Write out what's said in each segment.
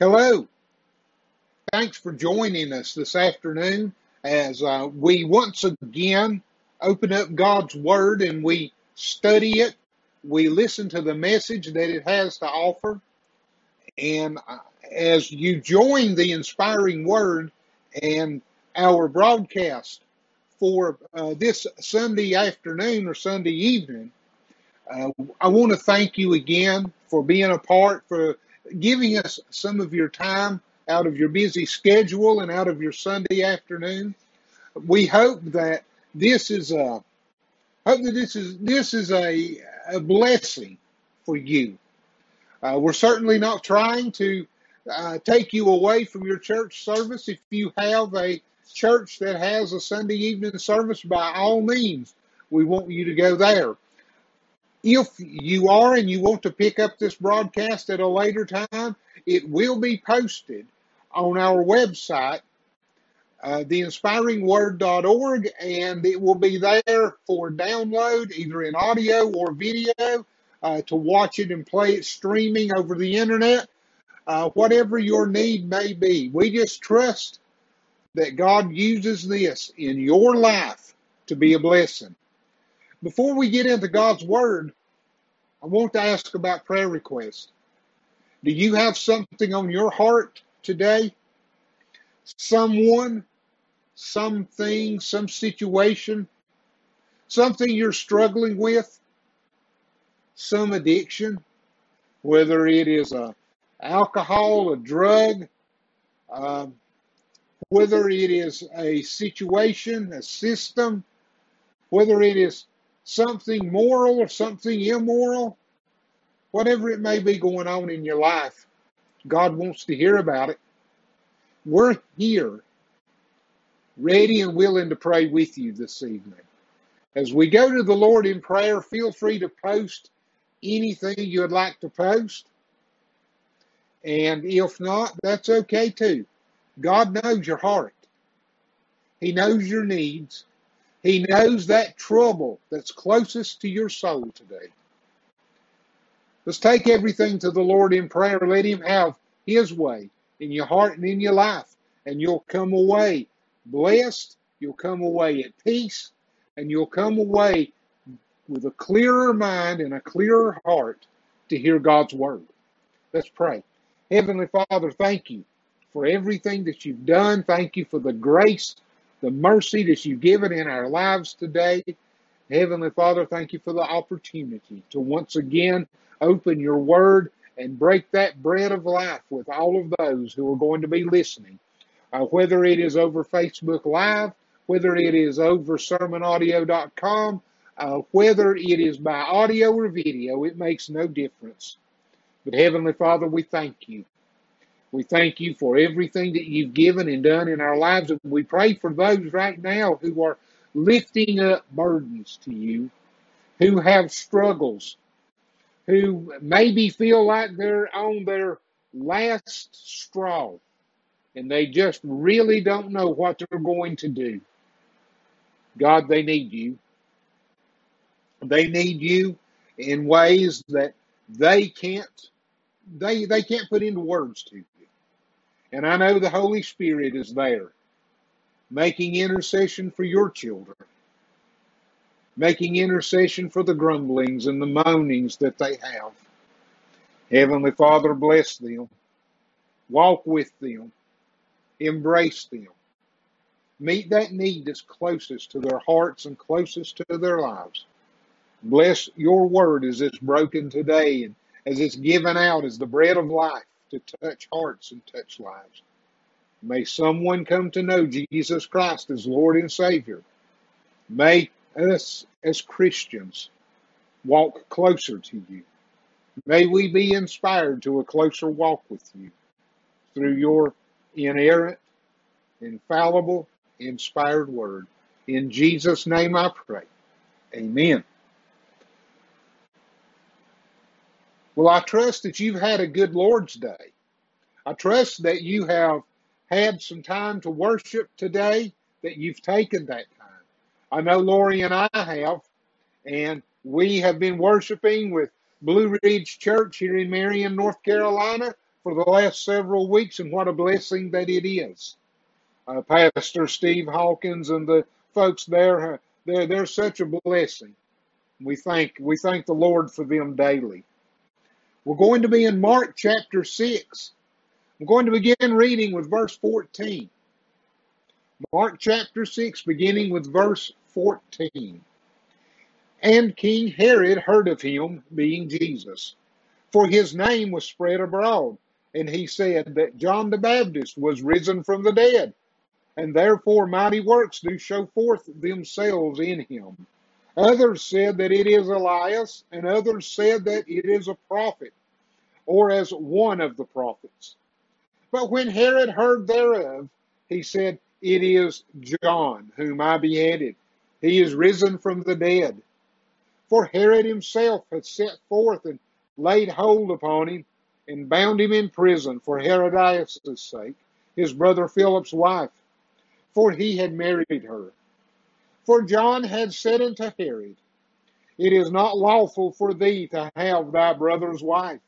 Hello. Thanks for joining us this afternoon as uh, we once again open up God's Word and we study it. We listen to the message that it has to offer. And uh, as you join the inspiring Word and our broadcast for uh, this Sunday afternoon or Sunday evening, uh, I want to thank you again for being a part, for giving us some of your time out of your busy schedule and out of your Sunday afternoon. We hope that this is a hope that this is this is a, a blessing for you. Uh, we're certainly not trying to uh, take you away from your church service. If you have a church that has a Sunday evening service, by all means, we want you to go there. If you are and you want to pick up this broadcast at a later time, it will be posted on our website, uh, theinspiringword.org, and it will be there for download, either in audio or video, uh, to watch it and play it streaming over the internet, uh, whatever your need may be. We just trust that God uses this in your life to be a blessing. Before we get into God's Word, I want to ask about prayer requests. Do you have something on your heart today? Someone, something, some situation, something you're struggling with, some addiction, whether it is a alcohol, a drug, um, whether it is a situation, a system, whether it is something moral or something immoral, whatever it may be going on in your life, God wants to hear about it. We're here, ready and willing to pray with you this evening. As we go to the Lord in prayer, feel free to post anything you would like to post. And if not, that's okay too. God knows your heart. He knows your needs. He knows that trouble that's closest to your soul today. Let's take everything to the Lord in prayer. Let Him have His way in your heart and in your life. And you'll come away blessed. You'll come away at peace. And you'll come away with a clearer mind and a clearer heart to hear God's word. Let's pray. Heavenly Father, thank you for everything that you've done. Thank you for the grace the mercy that you've given in our lives today. Heavenly Father, thank you for the opportunity to once again open your word and break that bread of life with all of those who are going to be listening. Uh, whether it is over Facebook Live, whether it is over sermonaudio.com, uh, whether it is by audio or video, it makes no difference. But Heavenly Father, we thank you we thank you for everything that you've given and done in our lives. And we pray for those right now who are lifting up burdens to you, who have struggles, who maybe feel like they're on their last straw and they just really don't know what they're going to do. God, they need you. They need you in ways that they can't they they can't put into words to. And I know the Holy Spirit is there, making intercession for your children, making intercession for the grumblings and the moanings that they have. Heavenly Father, bless them, walk with them, embrace them. Meet that need that's closest to their hearts and closest to their lives. Bless your word as it's broken today and as it's given out as the bread of life to touch hearts and touch lives. May someone come to know Jesus Christ as Lord and Savior. May us as Christians walk closer to you. May we be inspired to a closer walk with you through your inerrant, infallible, inspired word. In Jesus' name I pray. Amen. Well, I trust that you've had a good Lord's Day. I trust that you have had some time to worship today, that you've taken that time. I know Lori and I have, and we have been worshiping with Blue Ridge Church here in Marion, North Carolina for the last several weeks, and what a blessing that it is. Uh, Pastor Steve Hawkins and the folks there, they're, they're such a blessing. We thank we thank the Lord for them daily. We're going to be in Mark chapter 6. I'm going to begin reading with verse 14. Mark chapter 6, beginning with verse 14. And King Herod heard of him, being Jesus, for his name was spread abroad. And he said that John the Baptist was risen from the dead, and therefore mighty works do show forth themselves in him. Others said that it is Elias, and others said that it is a prophet, or as one of the prophets. But when Herod heard thereof, he said, It is John, whom I beheaded. He is risen from the dead. For Herod himself had set forth and laid hold upon him, and bound him in prison for Herodias' sake, his brother Philip's wife, for he had married her. For John had said unto Herod, It is not lawful for thee to have thy brother's wife.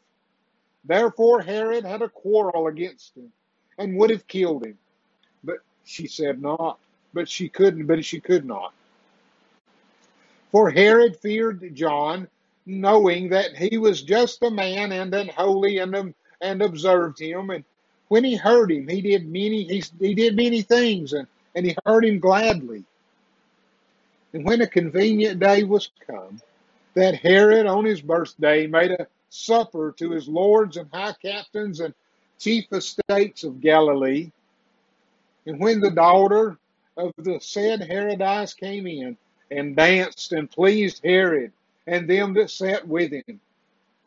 Therefore Herod had a quarrel against him, and would have killed him. But she said not, but she couldn't, but she could not. For Herod feared John, knowing that he was just a man and unholy, and and observed him. And when he heard him, he did many he, he did many things, and, and he heard him gladly. And when a convenient day was come, that Herod on his birthday made a supper to his lords and high captains and chief estates of Galilee. And when the daughter of the said Herodias came in and danced and pleased Herod and them that sat with him,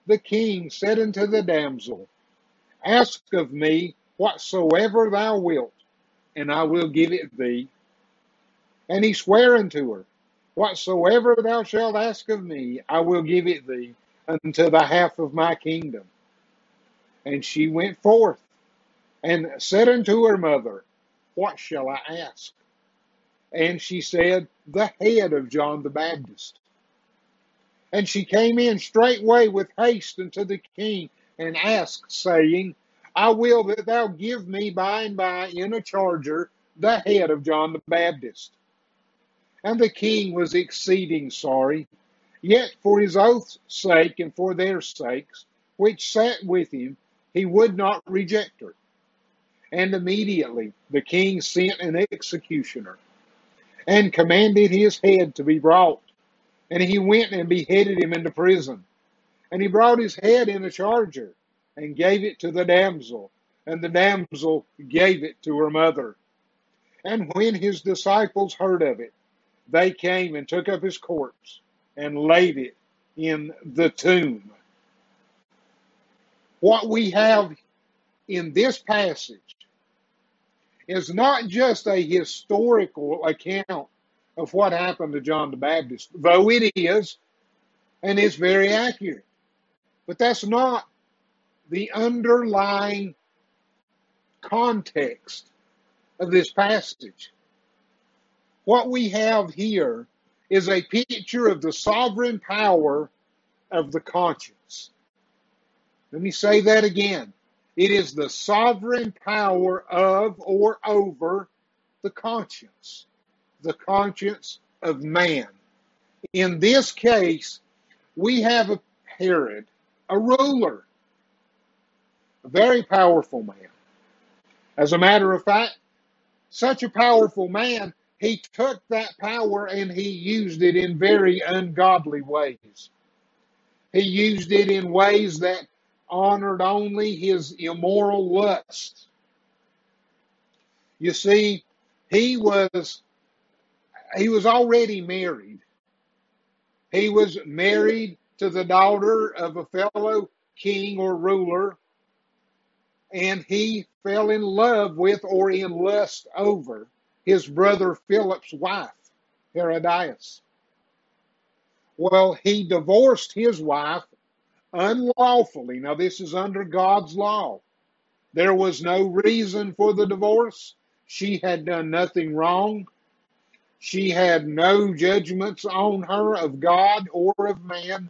the king said unto the damsel, Ask of me whatsoever thou wilt, and I will give it thee. And he sware unto her, Whatsoever thou shalt ask of me, I will give it thee unto the half of my kingdom. And she went forth and said unto her mother, What shall I ask? And she said, The head of John the Baptist. And she came in straightway with haste unto the king and asked, saying, I will that thou give me by and by in a charger the head of John the Baptist. And the king was exceeding sorry. Yet for his oath's sake and for their sakes, which sat with him, he would not reject her. And immediately the king sent an executioner and commanded his head to be brought. And he went and beheaded him into prison. And he brought his head in a charger and gave it to the damsel. And the damsel gave it to her mother. And when his disciples heard of it, they came and took up his corpse and laid it in the tomb. What we have in this passage is not just a historical account of what happened to John the Baptist, though it is, and it's very accurate. But that's not the underlying context of this passage. What we have here is a picture of the sovereign power of the conscience. Let me say that again. It is the sovereign power of or over the conscience, the conscience of man. In this case, we have a Herod, a ruler, a very powerful man. As a matter of fact, such a powerful man he took that power and he used it in very ungodly ways. He used it in ways that honored only his immoral lust. You see, he was he was already married. He was married to the daughter of a fellow king or ruler, and he fell in love with or in lust over his brother Philip's wife, Herodias. Well, he divorced his wife unlawfully. Now, this is under God's law. There was no reason for the divorce. She had done nothing wrong. She had no judgments on her of God or of man.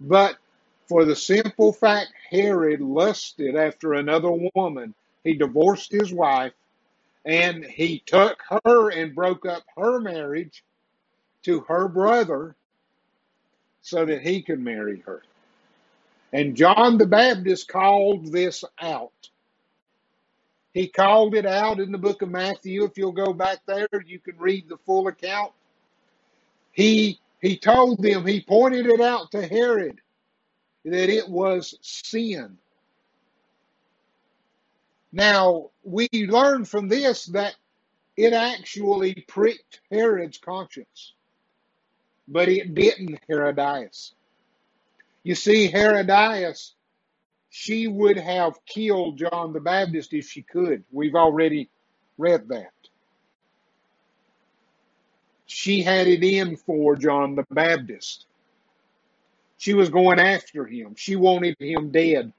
But For the simple fact Herod lusted after another woman, he divorced his wife and he took her and broke up her marriage to her brother so that he could marry her. And John the Baptist called this out. He called it out in the book of Matthew. If you'll go back there, you can read the full account. He he told them, he pointed it out to Herod that it was sin. Now, we learn from this that it actually pricked Herod's conscience, but it didn't Herodias. You see, Herodias, she would have killed John the Baptist if she could. We've already read that. She had it in for John the Baptist. She was going after him. She wanted him dead.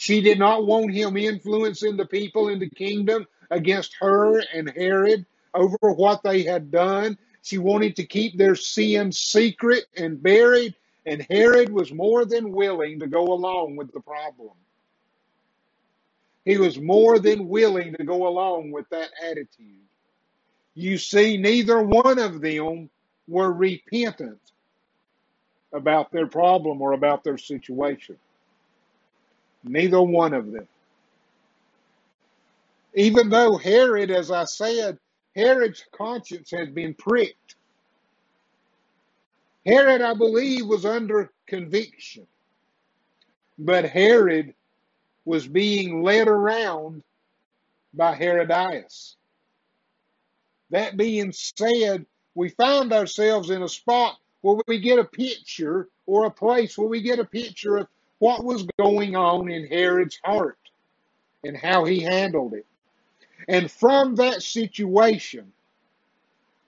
She did not want him influencing the people in the kingdom against her and Herod over what they had done. She wanted to keep their sin secret and buried, and Herod was more than willing to go along with the problem. He was more than willing to go along with that attitude. You see, neither one of them were repentant about their problem or about their situation. Neither one of them. Even though Herod, as I said, Herod's conscience had been pricked. Herod, I believe, was under conviction. But Herod was being led around by Herodias. That being said, we found ourselves in a spot where we get a picture or a place where we get a picture of what was going on in Herod's heart and how he handled it. And from that situation,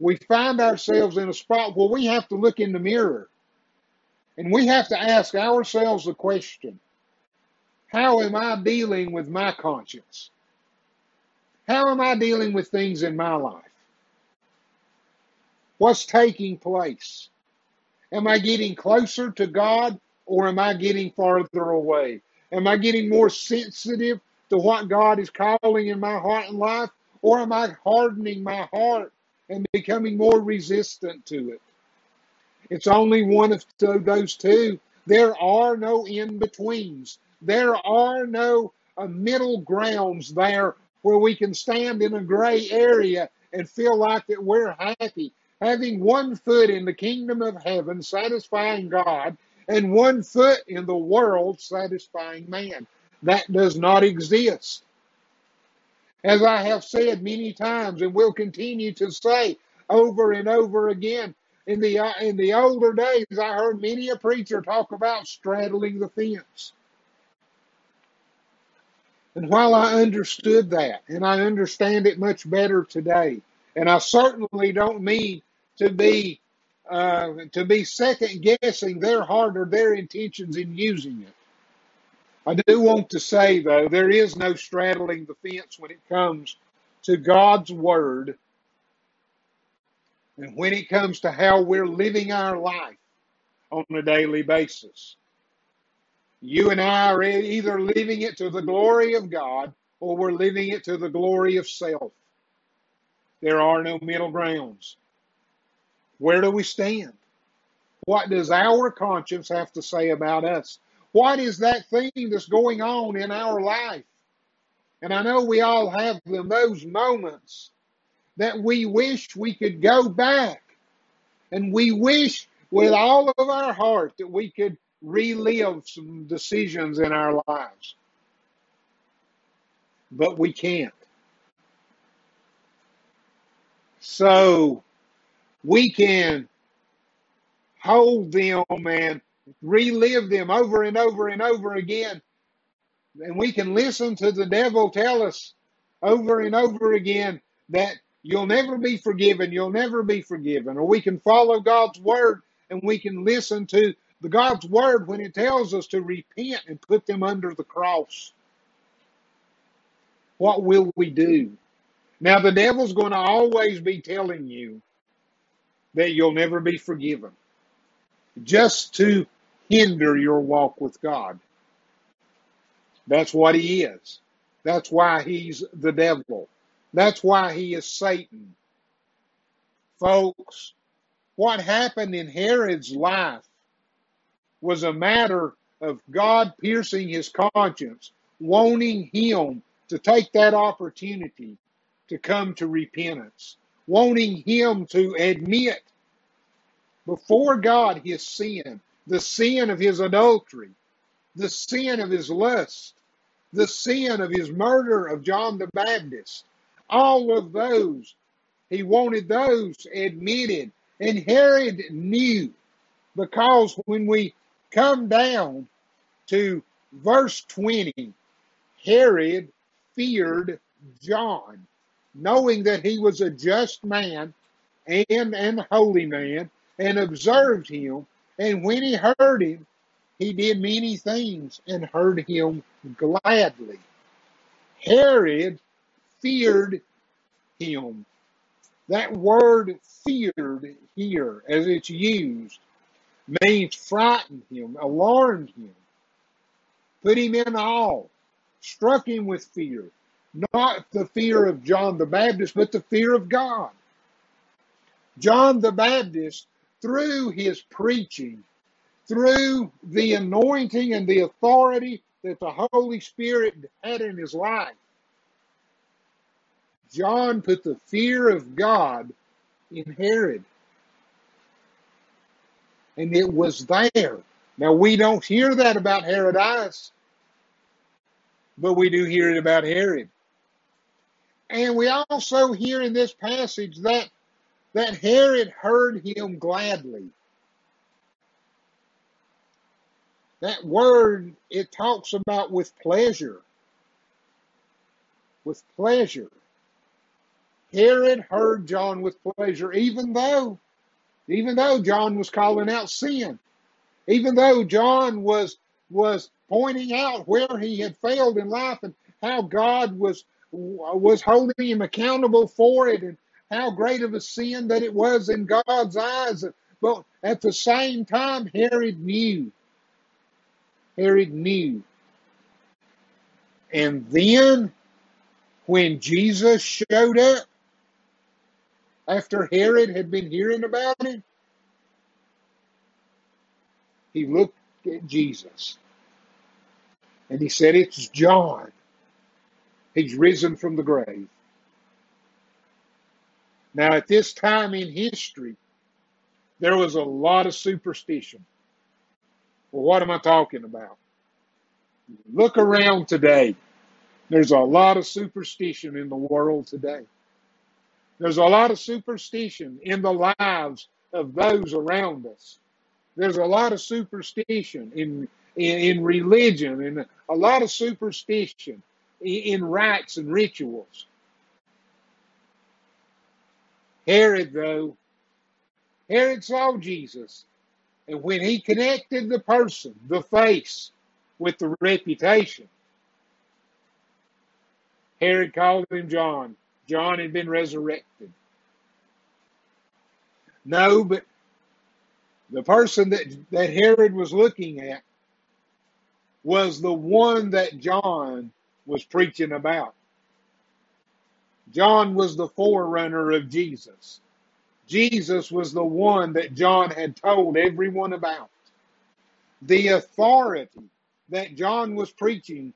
we find ourselves in a spot where we have to look in the mirror and we have to ask ourselves the question How am I dealing with my conscience? How am I dealing with things in my life? What's taking place? Am I getting closer to God or am I getting farther away? Am I getting more sensitive to what God is calling in my heart and life? Or am I hardening my heart and becoming more resistant to it? It's only one of those two. There are no in betweens. There are no uh, middle grounds there where we can stand in a gray area and feel like that we're happy. Having one foot in the kingdom of heaven, satisfying God, and one foot in the world satisfying man. That does not exist. As I have said many times and will continue to say over and over again, in the in the older days, I heard many a preacher talk about straddling the fence. And while I understood that, and I understand it much better today, and I certainly don't mean to be uh, to be second guessing their heart or their intentions in using it. I do want to say, though, there is no straddling the fence when it comes to God's Word and when it comes to how we're living our life on a daily basis. You and I are either living it to the glory of God or we're living it to the glory of self. There are no middle grounds. Where do we stand? What does our conscience have to say about us? What is that thing that's going on in our life? And I know we all have them, those moments that we wish we could go back. And we wish with all of our heart that we could relive some decisions in our lives. But we can't. So we can hold them and relive them over and over and over again. And we can listen to the devil tell us over and over again that you'll never be forgiven, you'll never be forgiven. Or we can follow God's word and we can listen to the God's word when it tells us to repent and put them under the cross. What will we do? Now, the devil's going to always be telling you that you'll never be forgiven. Just to hinder your walk with God. That's what he is. That's why he's the devil. That's why he is Satan. Folks, what happened in Herod's life was a matter of God piercing his conscience, wanting him to take that opportunity to come to repentance, wanting him to admit before God his sin, the sin of his adultery, the sin of his lust, the sin of his murder of John the Baptist. All of those, he wanted those admitted. And Herod knew because when we come down to verse 20, Herod feared John, knowing that he was a just man and an holy man, and observed him. And when he heard him, he did many things and heard him gladly. Herod feared him. That word feared here, as it's used, means frightened him, alarmed him, put him in awe, struck him with fear. Not the fear of John the Baptist, but the fear of God. John the Baptist, through his preaching, through the anointing and the authority that the Holy Spirit had in his life, John put the fear of God in Herod. And it was there. Now, we don't hear that about Herodias, but we do hear it about Herod. And we also hear in this passage that, that Herod heard him gladly. That word, it talks about with pleasure. With pleasure. Herod heard John with pleasure, even though, even though John was calling out sin, even though John was was pointing out where he had failed in life and how God was was holding him accountable for it and how great of a sin that it was in God's eyes. But at the same time, Herod knew. Herod knew. And then when Jesus showed up, after Herod had been hearing about him, he looked at Jesus and he said, It's John. He's risen from the grave. Now, at this time in history, there was a lot of superstition. Well, what am I talking about? Look around today. There's a lot of superstition in the world today. There's a lot of superstition in the lives of those around us. There's a lot of superstition in in, in religion and a lot of superstition in, rites and rituals. Herod, though, Herod saw Jesus, and when he connected the person, the face, with the reputation, Herod called him John. John had been resurrected. No, but the person that, that Herod was looking at was the one that John was preaching about. John was the forerunner of Jesus. Jesus was the one that John had told everyone about. The authority that John was preaching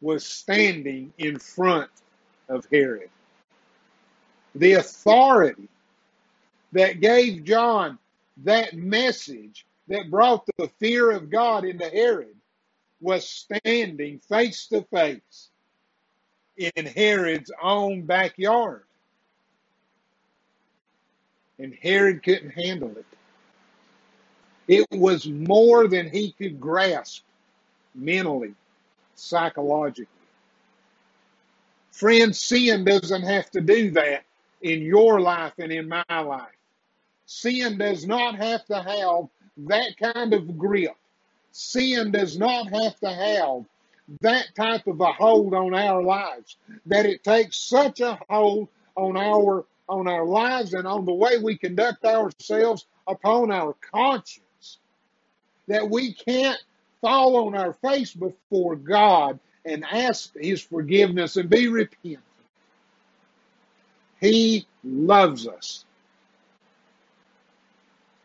was standing in front of Herod. The authority that gave John that message that brought the fear of God into Herod was standing face to face in Herod's own backyard. And Herod couldn't handle it. It was more than he could grasp mentally, psychologically. Friends, sin doesn't have to do that in your life and in my life. Sin does not have to have that kind of grip. Sin does not have to have that type of a hold on our lives. That it takes such a hold on our on our lives and on the way we conduct ourselves upon our conscience that we can't fall on our face before God and ask His forgiveness and be repentant. He loves us.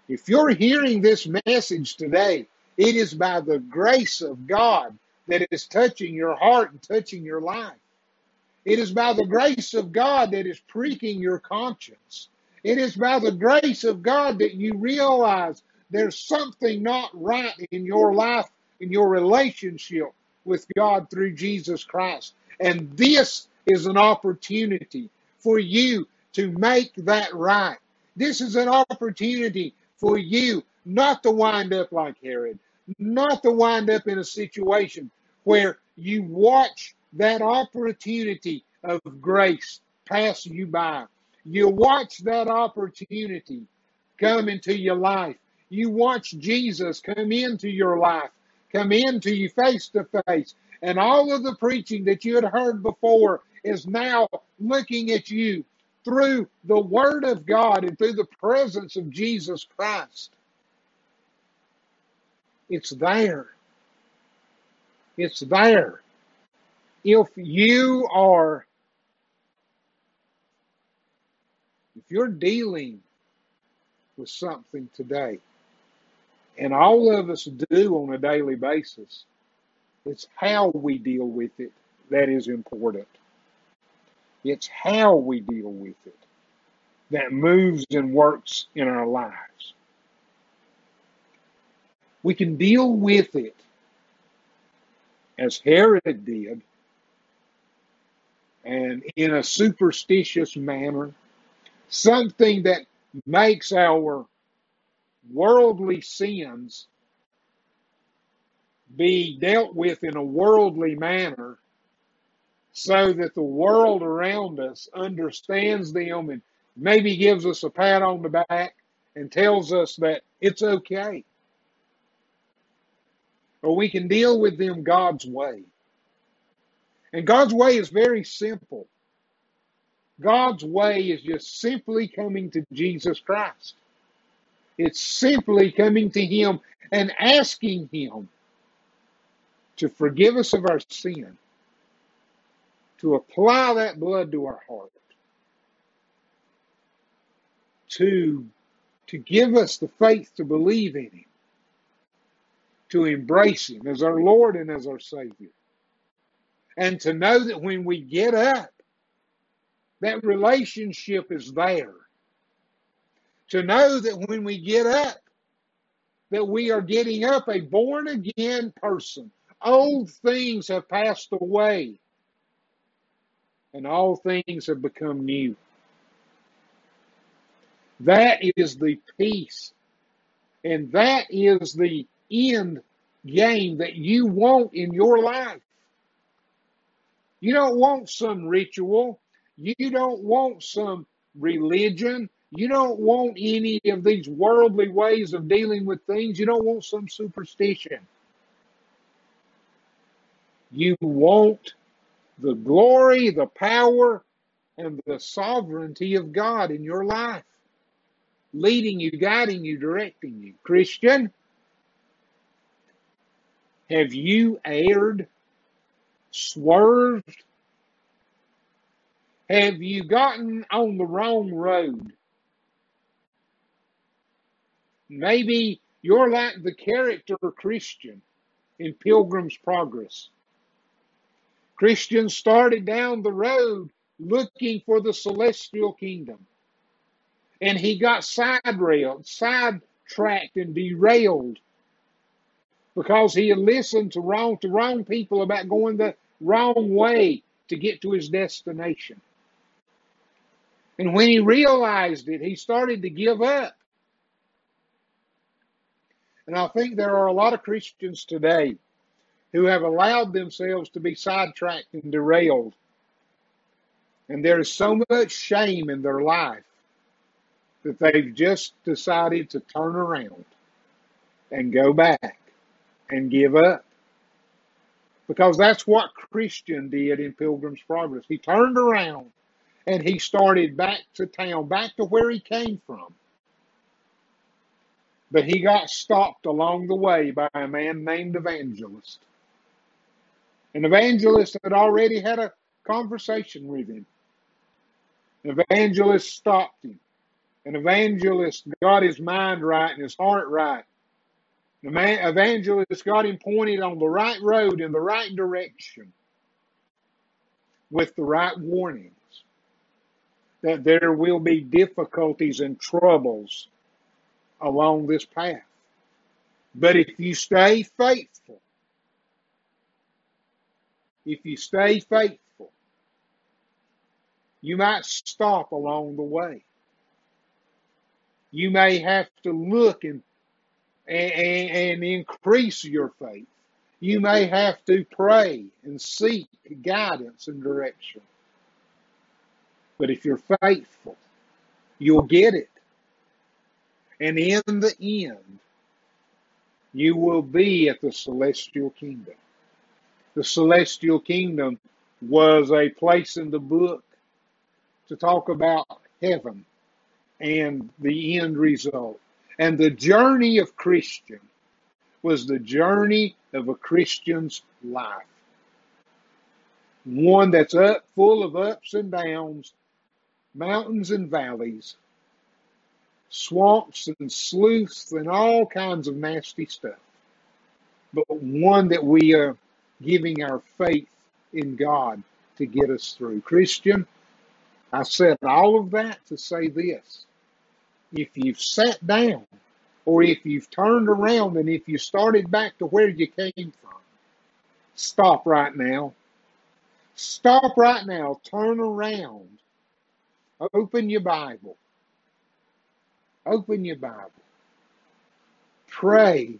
If you're hearing this message today, it is by the grace of God that is touching your heart and touching your life. It is by the grace of God that is pricking your conscience. It is by the grace of God that you realize there's something not right in your life, in your relationship with God through Jesus Christ. And this is an opportunity for you to make that right. This is an opportunity for you not to wind up like Herod, not to wind up in a situation where you watch that opportunity of grace pass you by. You watch that opportunity come into your life. You watch Jesus come into your life, come into you face to face. And all of the preaching that you had heard before is now looking at you through the Word of God and through the presence of Jesus Christ. It's there. It's there. If you are, if you're dealing with something today, and all of us do on a daily basis, it's how we deal with it that is important. It's how we deal with it that moves and works in our lives. We can deal with it as Herod did and in a superstitious manner, something that makes our worldly sins be dealt with in a worldly manner so that the world around us understands them and maybe gives us a pat on the back and tells us that it's okay. Or we can deal with them God's way. And God's way is very simple. God's way is just simply coming to Jesus Christ. It's simply coming to Him and asking Him to forgive us of our sin, to apply that blood to our heart, to, to give us the faith to believe in Him, to embrace Him as our Lord and as our Savior, and to know that when we get up, that relationship is there. To know that when we get up, that we are getting up a born again person. Old things have passed away, and all things have become new. That is the peace, and that is the end game that you want in your life. You don't want some ritual. You don't want some religion. You don't want any of these worldly ways of dealing with things. You don't want some superstition. You want the glory, the power, and the sovereignty of God in your life, leading you, guiding you, directing you. Christian, have you erred, swerved, have you gotten on the wrong road? Maybe you're like the character Christian in Pilgrim's Progress. Christian started down the road looking for the celestial kingdom. And he got side railed, sidetracked and derailed because he had listened to wrong to wrong people about going the wrong way to get to his destination. And when he realized it, he started to give up. And I think there are a lot of Christians today who have allowed themselves to be sidetracked and derailed. And there is so much shame in their life that they've just decided to turn around and go back and give up. Because that's what Christian did in Pilgrim's Progress. He turned around and he started back to town, back to where he came from. But he got stopped along the way by a man named Evangelist. An evangelist had already had a conversation with him. An evangelist stopped him. An evangelist got his mind right and his heart right. The man, evangelist got him pointed on the right road in the right direction with the right warnings that there will be difficulties and troubles along this path. But if you stay faithful, if you stay faithful, you might stop along the way. You may have to look and, and, and increase your faith. You may have to pray and seek guidance and direction. But if you're faithful, you'll get it. And in the end, you will be at the celestial kingdom. The celestial kingdom was a place in the book to talk about heaven and the end result. And the journey of Christian was the journey of a Christian's life. One that's up full of ups and downs, mountains and valleys, swamps and sleuths and all kinds of nasty stuff. But one that we are giving our faith in God to get us through. Christian, I said all of that to say this. If you've sat down or if you've turned around and if you started back to where you came from, stop right now. Stop right now. Turn around. Open your Bible. Open your Bible. Pray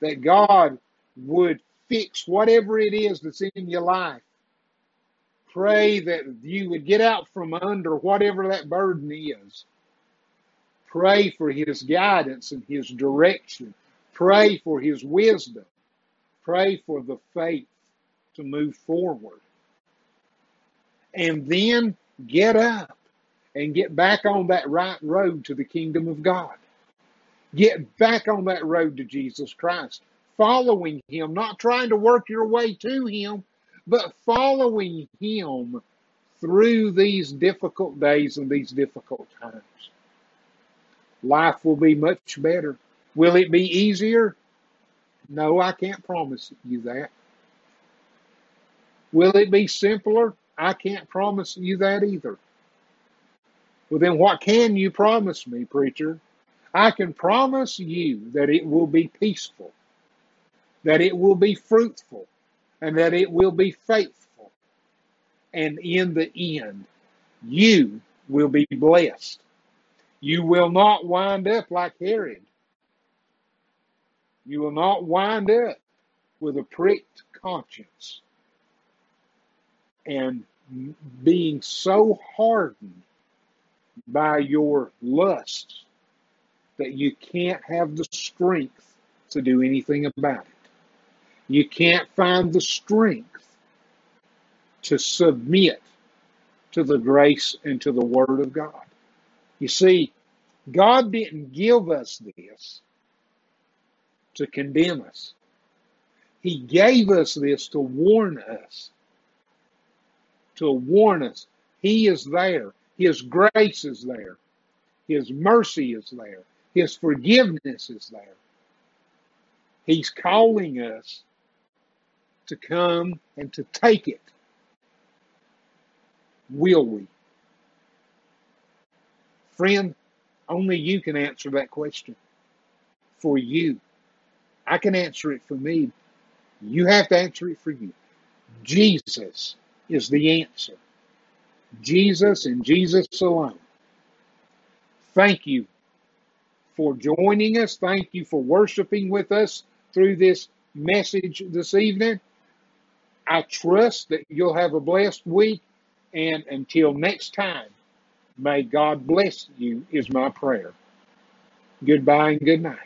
that God would fix whatever it is that's in your life. Pray that you would get out from under whatever that burden is. Pray for His guidance and His direction. Pray for His wisdom. Pray for the faith to move forward. And then get up and get back on that right road to the kingdom of God. Get back on that road to Jesus Christ following Him, not trying to work your way to Him, but following Him through these difficult days and these difficult times. Life will be much better. Will it be easier? No, I can't promise you that. Will it be simpler? I can't promise you that either. Well, then what can you promise me, preacher? I can promise you that it will be peaceful that it will be fruitful and that it will be faithful. And in the end, you will be blessed. You will not wind up like Herod. You will not wind up with a pricked conscience and being so hardened by your lusts that you can't have the strength to do anything about it. You can't find the strength to submit to the grace and to the Word of God. You see, God didn't give us this to condemn us. He gave us this to warn us. To warn us. He is there. His grace is there. His mercy is there. His forgiveness is there. He's calling us to come and to take it? Will we? Friend, only you can answer that question for you. I can answer it for me. You have to answer it for you. Jesus is the answer. Jesus and Jesus alone. Thank you for joining us. Thank you for worshiping with us through this message this evening. I trust that you'll have a blessed week. And until next time, may God bless you, is my prayer. Goodbye and good night.